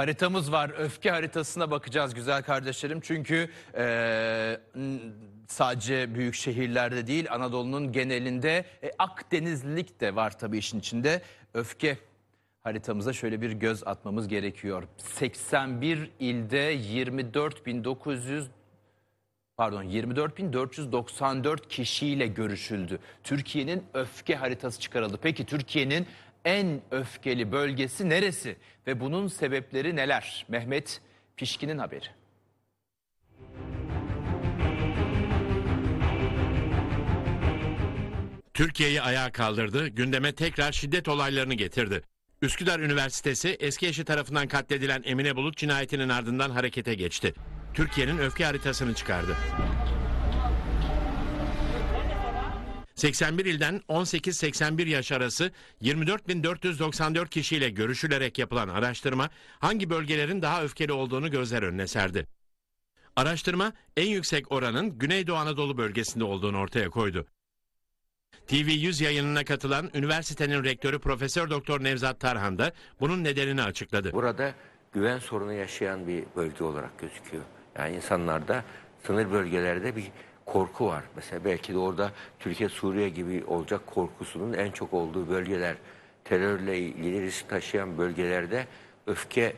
Haritamız var. Öfke haritasına bakacağız güzel kardeşlerim. Çünkü n- sadece büyük şehirlerde değil Anadolu'nun genelinde e, Akdenizlilik de var tabii işin içinde. Öfke haritamıza şöyle bir göz atmamız gerekiyor. 81 ilde 24.900 pardon 24.494 kişiyle görüşüldü. Türkiye'nin öfke haritası çıkarıldı. Peki Türkiye'nin en öfkeli bölgesi neresi ve bunun sebepleri neler? Mehmet Pişkin'in haberi. Türkiye'yi ayağa kaldırdı, gündeme tekrar şiddet olaylarını getirdi. Üsküdar Üniversitesi eski eşi tarafından katledilen Emine Bulut cinayetinin ardından harekete geçti. Türkiye'nin öfke haritasını çıkardı. 81 ilden 18-81 yaş arası 24.494 kişiyle görüşülerek yapılan araştırma hangi bölgelerin daha öfkeli olduğunu gözler önüne serdi. Araştırma en yüksek oranın Güneydoğu Anadolu bölgesinde olduğunu ortaya koydu. TV100 yayınına katılan üniversitenin rektörü Profesör Doktor Nevzat Tarhan da bunun nedenini açıkladı. Burada güven sorunu yaşayan bir bölge olarak gözüküyor. Yani insanlarda sınır bölgelerde bir korku var. Mesela belki de orada Türkiye Suriye gibi olacak korkusunun en çok olduğu bölgeler, terörle ilgili risk taşıyan bölgelerde öfke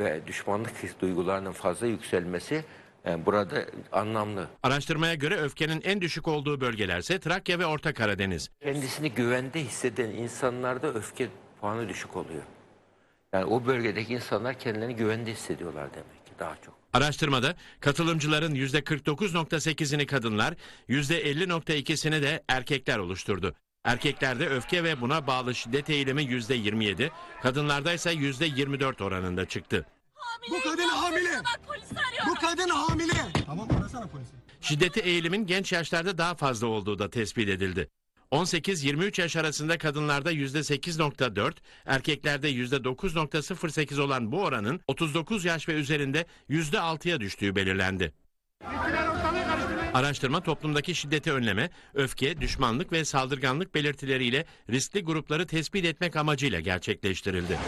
ve düşmanlık duygularının fazla yükselmesi yani burada anlamlı. Araştırmaya göre öfkenin en düşük olduğu bölgelerse Trakya ve Orta Karadeniz. Kendisini güvende hisseden insanlarda öfke puanı düşük oluyor. Yani o bölgedeki insanlar kendilerini güvende hissediyorlar demek daha çok. Araştırmada katılımcıların %49.8'ini kadınlar, %50.2'sini de erkekler oluşturdu. Erkeklerde öfke ve buna bağlı şiddet eğilimi %27, kadınlarda ise %24 oranında çıktı. Bu kadın hamile. Bu kadın hamile. Tamam arasana polisi. Şiddeti eğilimin genç yaşlarda daha fazla olduğu da tespit edildi. 18-23 yaş arasında kadınlarda %8.4, erkeklerde %9.08 olan bu oranın 39 yaş ve üzerinde %6'ya düştüğü belirlendi. Araştırma toplumdaki şiddeti önleme, öfke, düşmanlık ve saldırganlık belirtileriyle riskli grupları tespit etmek amacıyla gerçekleştirildi.